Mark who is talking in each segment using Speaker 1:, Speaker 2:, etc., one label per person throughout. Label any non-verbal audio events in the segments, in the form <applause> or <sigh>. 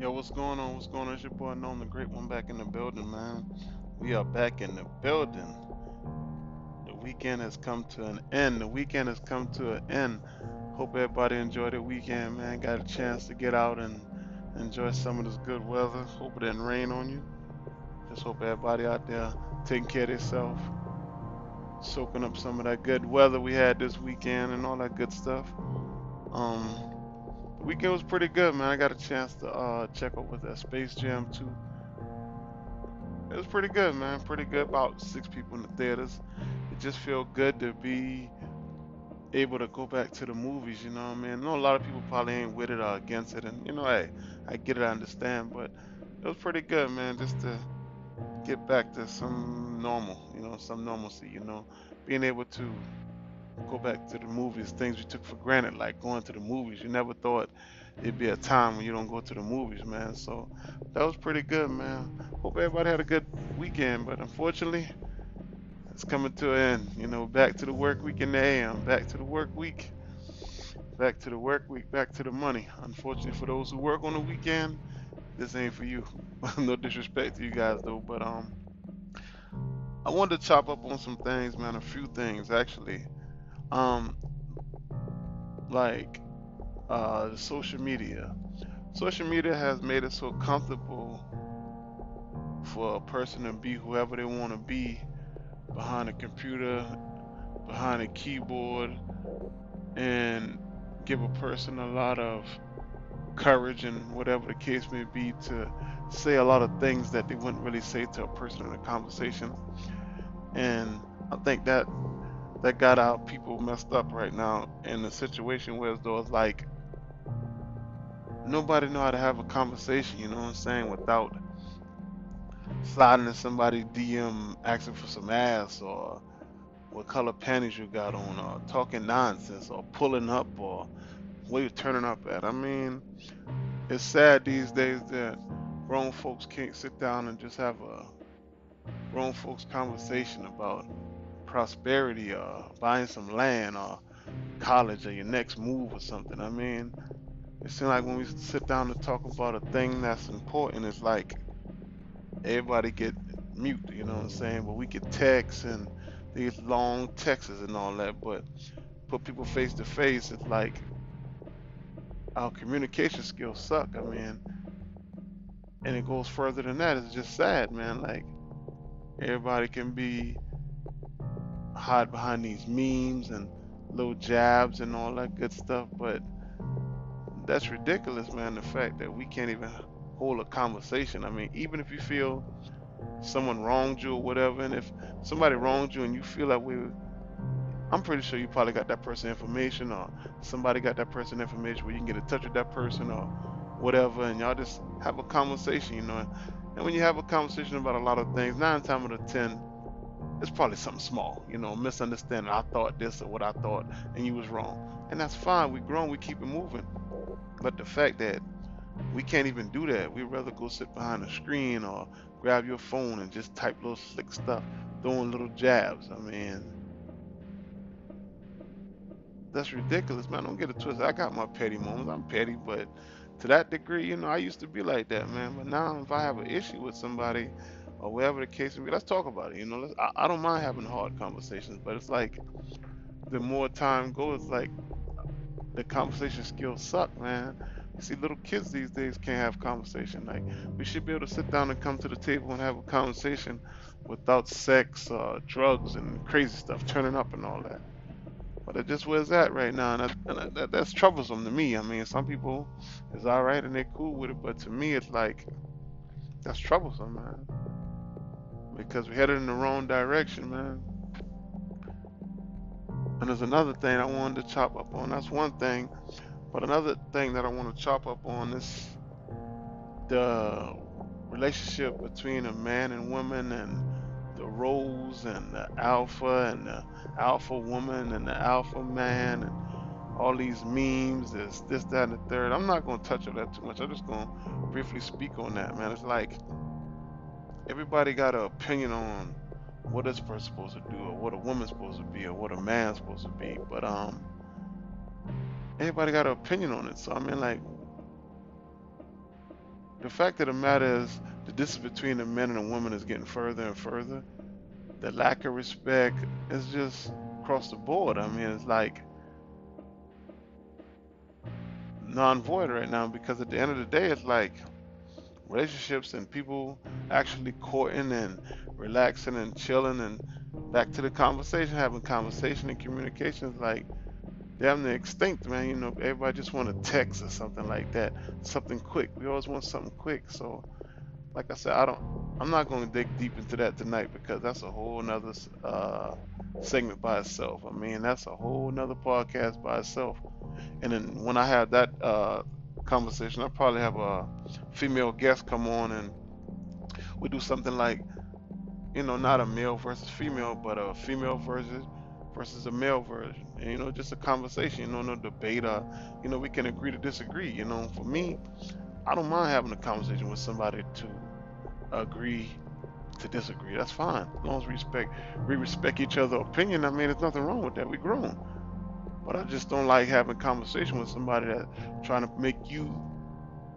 Speaker 1: Yo, what's going on? What's going on? It's your boy Norm, the great one, back in the building, man. We are back in the building. The weekend has come to an end. The weekend has come to an end. Hope everybody enjoyed the weekend, man. Got a chance to get out and enjoy some of this good weather. Hope it didn't rain on you. Just hope everybody out there taking care of themselves, soaking up some of that good weather we had this weekend and all that good stuff. Um, weekend was pretty good, man. I got a chance to uh, check out with that Space Jam 2. It was pretty good, man. Pretty good. About six people in the theaters. It just felt good to be able to go back to the movies, you know what I mean? I know a lot of people probably ain't with it or against it, and you know, hey, I get it, I understand, but it was pretty good, man, just to get back to some normal, you know, some normalcy, you know, being able to go back to the movies, things we took for granted, like going to the movies. You never thought it'd be a time when you don't go to the movies, man. So that was pretty good, man. Hope everybody had a good weekend, but unfortunately, it's coming to an end. You know, back to the work week in the AM, back to the work week, back to the work week, back to the money. Unfortunately, for those who work on the weekend, this ain't for you. <laughs> no disrespect to you guys though, but um, I wanted to chop up on some things, man. A few things actually. Um, like uh, social media. Social media has made it so comfortable for a person to be whoever they want to be behind a computer, behind a keyboard, and give a person a lot of courage and whatever the case may be to say a lot of things that they wouldn't really say to a person in a conversation. And I think that that got our people messed up right now in a situation where though it's like nobody know how to have a conversation, you know what I'm saying, without sliding in somebody DM asking for some ass or what color panties you got on or talking nonsense or pulling up or where you turning up at. I mean, it's sad these days that grown folks can't sit down and just have a grown folks conversation about prosperity or buying some land or college or your next move or something. I mean, it seems like when we sit down to talk about a thing that's important, it's like everybody get mute, you know what I'm saying? But we get texts and these long texts and all that, but put people face to face, it's like our communication skills suck. I mean, and it goes further than that. It's just sad, man. Like everybody can be hide behind these memes and little jabs and all that good stuff, but that's ridiculous, man. The fact that we can't even hold a conversation. I mean, even if you feel someone wronged you or whatever, and if somebody wronged you and you feel like we, I'm pretty sure you probably got that person information or somebody got that person information where you can get in touch with that person or whatever, and y'all just have a conversation, you know. And when you have a conversation about a lot of things, nine times out of ten, it's probably something small, you know, misunderstanding. I thought this or what I thought, and you was wrong, and that's fine. We grown, we keep it moving. But the fact that we can't even do that, we'd rather go sit behind a screen or grab your phone and just type little slick stuff, throwing little jabs. I mean, that's ridiculous, man. Don't get it twisted. I got my petty moments. I'm petty, but to that degree, you know, I used to be like that, man. But now, if I have an issue with somebody, or whatever the case may be, let's talk about it. You know, I, I don't mind having hard conversations, but it's like the more time goes, like the conversation skills suck, man. You see, little kids these days can't have conversation. Like we should be able to sit down and come to the table and have a conversation without sex, uh, drugs, and crazy stuff turning up and all that. But it just where it's at right now, and, that, and that, that's troublesome to me. I mean, some people is all right and they're cool with it, but to me, it's like that's troublesome, man because we're headed in the wrong direction, man. And there's another thing I wanted to chop up on. That's one thing. But another thing that I want to chop up on is the relationship between a man and woman and the roles and the alpha and the alpha woman and the alpha man and all these memes, this, this, that, and the third. I'm not going to touch on that too much. I'm just going to briefly speak on that, man. It's like everybody got an opinion on what this person's supposed to do or what a woman's supposed to be or what a man's supposed to be but um everybody got an opinion on it so i mean like the fact of the matter is the distance between the men and the women is getting further and further. The lack of respect is just across the board. I mean, it's like non-void right now because at the end of the day, it's like relationships and people actually courting and relaxing and chilling and back to the conversation, having conversation and communication is like damn near extinct, man. You know, everybody just want to text or something like that, something quick. We always want something quick. So, like I said, I don't, I'm not going to dig deep into that tonight because that's a whole nother uh, segment by itself. I mean, that's a whole nother podcast by itself. And then when I have that uh, conversation, I probably have a female guest come on and we do something like, you know, not a male versus female, but a female versus versus a male version. And, you know, just a conversation, you know, no debate. Uh, you know, we can agree to disagree. You know, for me, I don't mind having a conversation with somebody to agree to disagree. That's fine. As long as we respect we respect each other's opinion, I mean there's nothing wrong with that. We grown. But I just don't like having conversation with somebody that trying to make you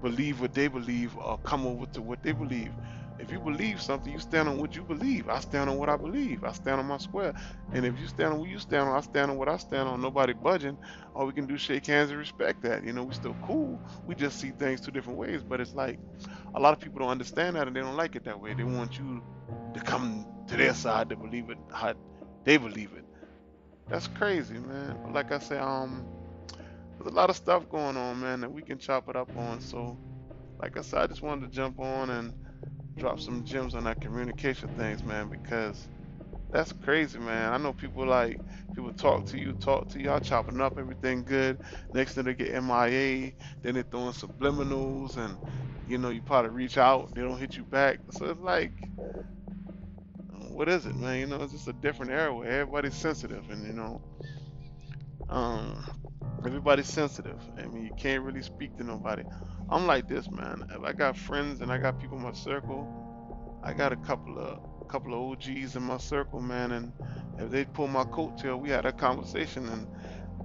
Speaker 1: believe what they believe or come over to what they believe. If you believe something, you stand on what you believe. I stand on what I believe. I stand on my square. And if you stand on what you stand on, I stand on what I stand on. Nobody budging. All we can do shake hands and respect that. You know, we still cool. We just see things two different ways. But it's like a lot of people don't understand that and they don't like it that way. They want you to come to their side to believe it how they believe it. That's crazy, man. But like I said, um, there's a lot of stuff going on, man, that we can chop it up on. So, like I said, I just wanted to jump on and drop some gems on that communication things, man, because that's crazy, man. I know people like people talk to you, talk to y'all, chopping up everything good. Next thing they get MIA, then they're throwing subliminals, and you know you probably reach out, they don't hit you back. So it's like, what is it, man? You know, it's just a different era where everybody's sensitive, and you know, um, everybody's sensitive. I mean, you can't really speak to nobody. I'm like this, man. If I got friends and I got people in my circle, I got a couple of a couple of OGs in my circle, man, and if they pull my coattail, we had a conversation, and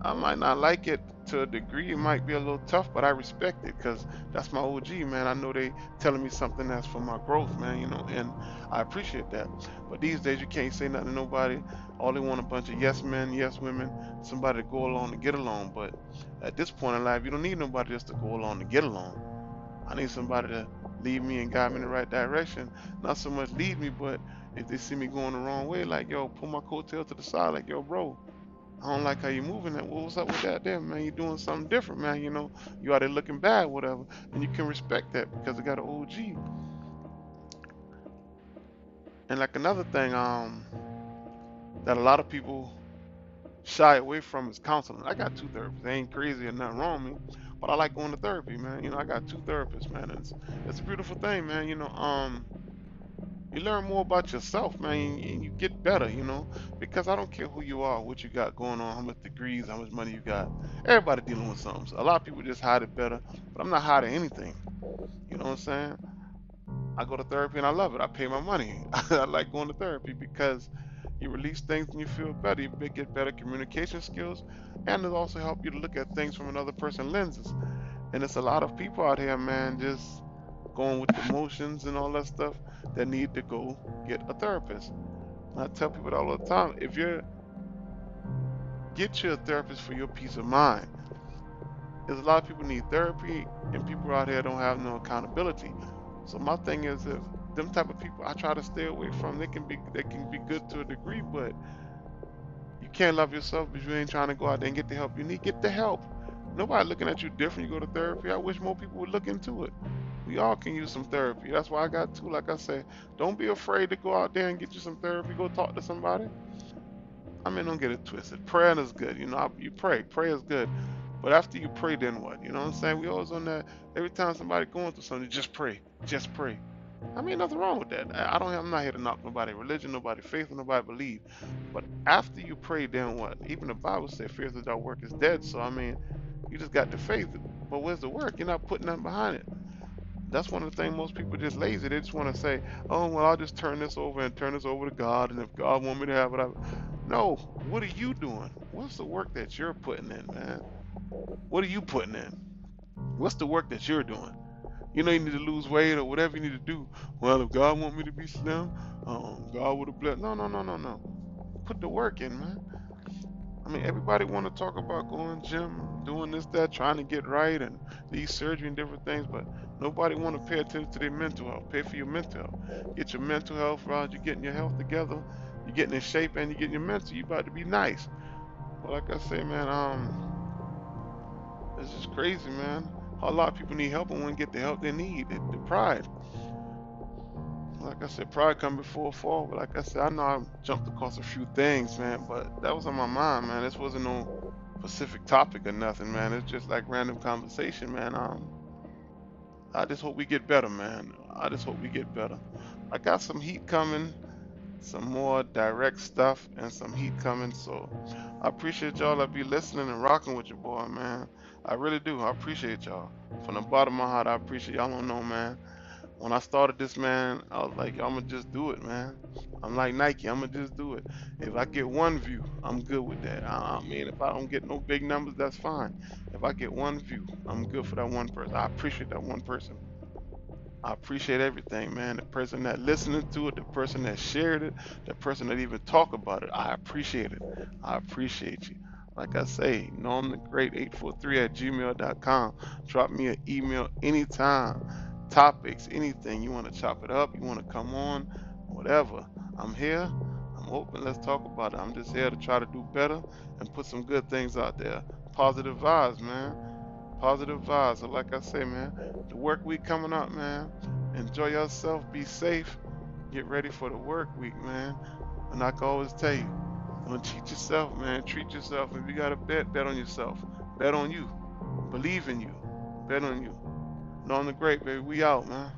Speaker 1: I might not like it to a degree. It might be a little tough, but I respect it because that's my OG, man. I know they telling me something that's for my growth, man. You know, and I appreciate that. But these days, you can't say nothing to nobody. All they want a bunch of yes men, yes women, somebody to go along to get along. But at this point in life, you don't need nobody just to go along to get along. I need somebody to lead me and guide me in the right direction. Not so much lead me, but if they see me going the wrong way, like yo, pull my coattail to the side, like yo, bro, I don't like how you're moving that. Well, what's up with that there, man? You're doing something different, man. You know, you out there looking bad, whatever. And you can respect that because it got an OG. And like another thing, um, that a lot of people shy away from is counseling. I got two therapists. They ain't crazy or nothing wrong with me. But I like going to therapy, man. You know, I got two therapists, man. It's it's a beautiful thing, man. You know, um, you learn more about yourself, man, and you get better, you know. Because I don't care who you are, what you got going on, how much degrees, how much money you got. Everybody dealing with something. So a lot of people just hide it better, but I'm not hiding anything. You know what I'm saying? I go to therapy and I love it. I pay my money. <laughs> I like going to therapy because you release things and you feel better. You get better communication skills, and it also help you to look at things from another person's lenses. And it's a lot of people out here, man, just going with emotions and all that stuff that need to go get a therapist. I tell people all the time, if you're get you a therapist for your peace of mind. There's a lot of people need therapy, and people out here don't have no accountability. So my thing is, if them type of people I try to stay away from. They can be they can be good to a degree, but you can't love yourself if you ain't trying to go out there and get the help you need. Get the help. Nobody looking at you different. You go to therapy. I wish more people would look into it. We all can use some therapy. That's why I got two. Like I said, don't be afraid to go out there and get you some therapy. Go talk to somebody. I mean, don't get it twisted. Prayer is good. You know, you pray. Prayer is good. But after you pray, then what? You know what I'm saying? We always on that. Every time somebody going through something, just pray. Just pray. I mean, nothing wrong with that. I don't. I'm not here to knock nobody religion, nobody faith, nobody believe. But after you pray, then what? Even the Bible said, "Fear without work is dead." So I mean, you just got the faith, but where's the work? You're not putting nothing behind it. That's one of the things most people just lazy. They just want to say, "Oh, well, I'll just turn this over and turn this over to God, and if God want me to have it, I." No. What are you doing? What's the work that you're putting in, man? What are you putting in? What's the work that you're doing? You know you need to lose weight or whatever you need to do. Well, if God want me to be slim, um, God would have blessed. No, no, no, no, no. Put the work in, man. I mean, everybody want to talk about going gym, doing this, that, trying to get right, and these surgery and different things, but nobody want to pay attention to their mental health. Pay for your mental health. Get your mental health right. You're getting your health together. You're getting in shape, and you're getting your mental. You about to be nice. But like I say, man, um, it's just crazy, man. A lot of people need help and won't get the help they need. The, the pride like I said, pride come before fall. But like I said, I know I jumped across a few things, man. But that was on my mind, man. This wasn't no specific topic or nothing, man. It's just like random conversation, man. Um, I just hope we get better, man. I just hope we get better. I got some heat coming, some more direct stuff, and some heat coming. So I appreciate y'all that be listening and rocking with your boy, man. I really do. I appreciate y'all. From the bottom of my heart, I appreciate y'all. Don't know, man when I started this, man, I was like, I'm gonna just do it, man. I'm like Nike, I'm gonna just do it. If I get one view, I'm good with that. I, mean, if I don't get no big numbers, that's fine. If I get one view, I'm good for that one person. I appreciate that one person. I appreciate everything, man. The person that listening to it, the person that shared it, the person that even talk about it. I appreciate it. I appreciate you. Like I say, Norm the Great 843 at gmail.com. Drop me an email anytime topics, anything. You want to chop it up, you want to come on, whatever. I'm here. I'm open. Let's talk about it. I'm just here to try to do better and put some good things out there. Positive vibes, man. Positive vibes. So like I say, man, the work week coming up, man. Enjoy yourself. Be safe. Get ready for the work week, man. And I can always tell you, don't cheat yourself, man. Treat yourself. If you got a bet, bet on yourself. Bet on you. Believe in you. Bet on you. Norm the Great, baby. We out, man.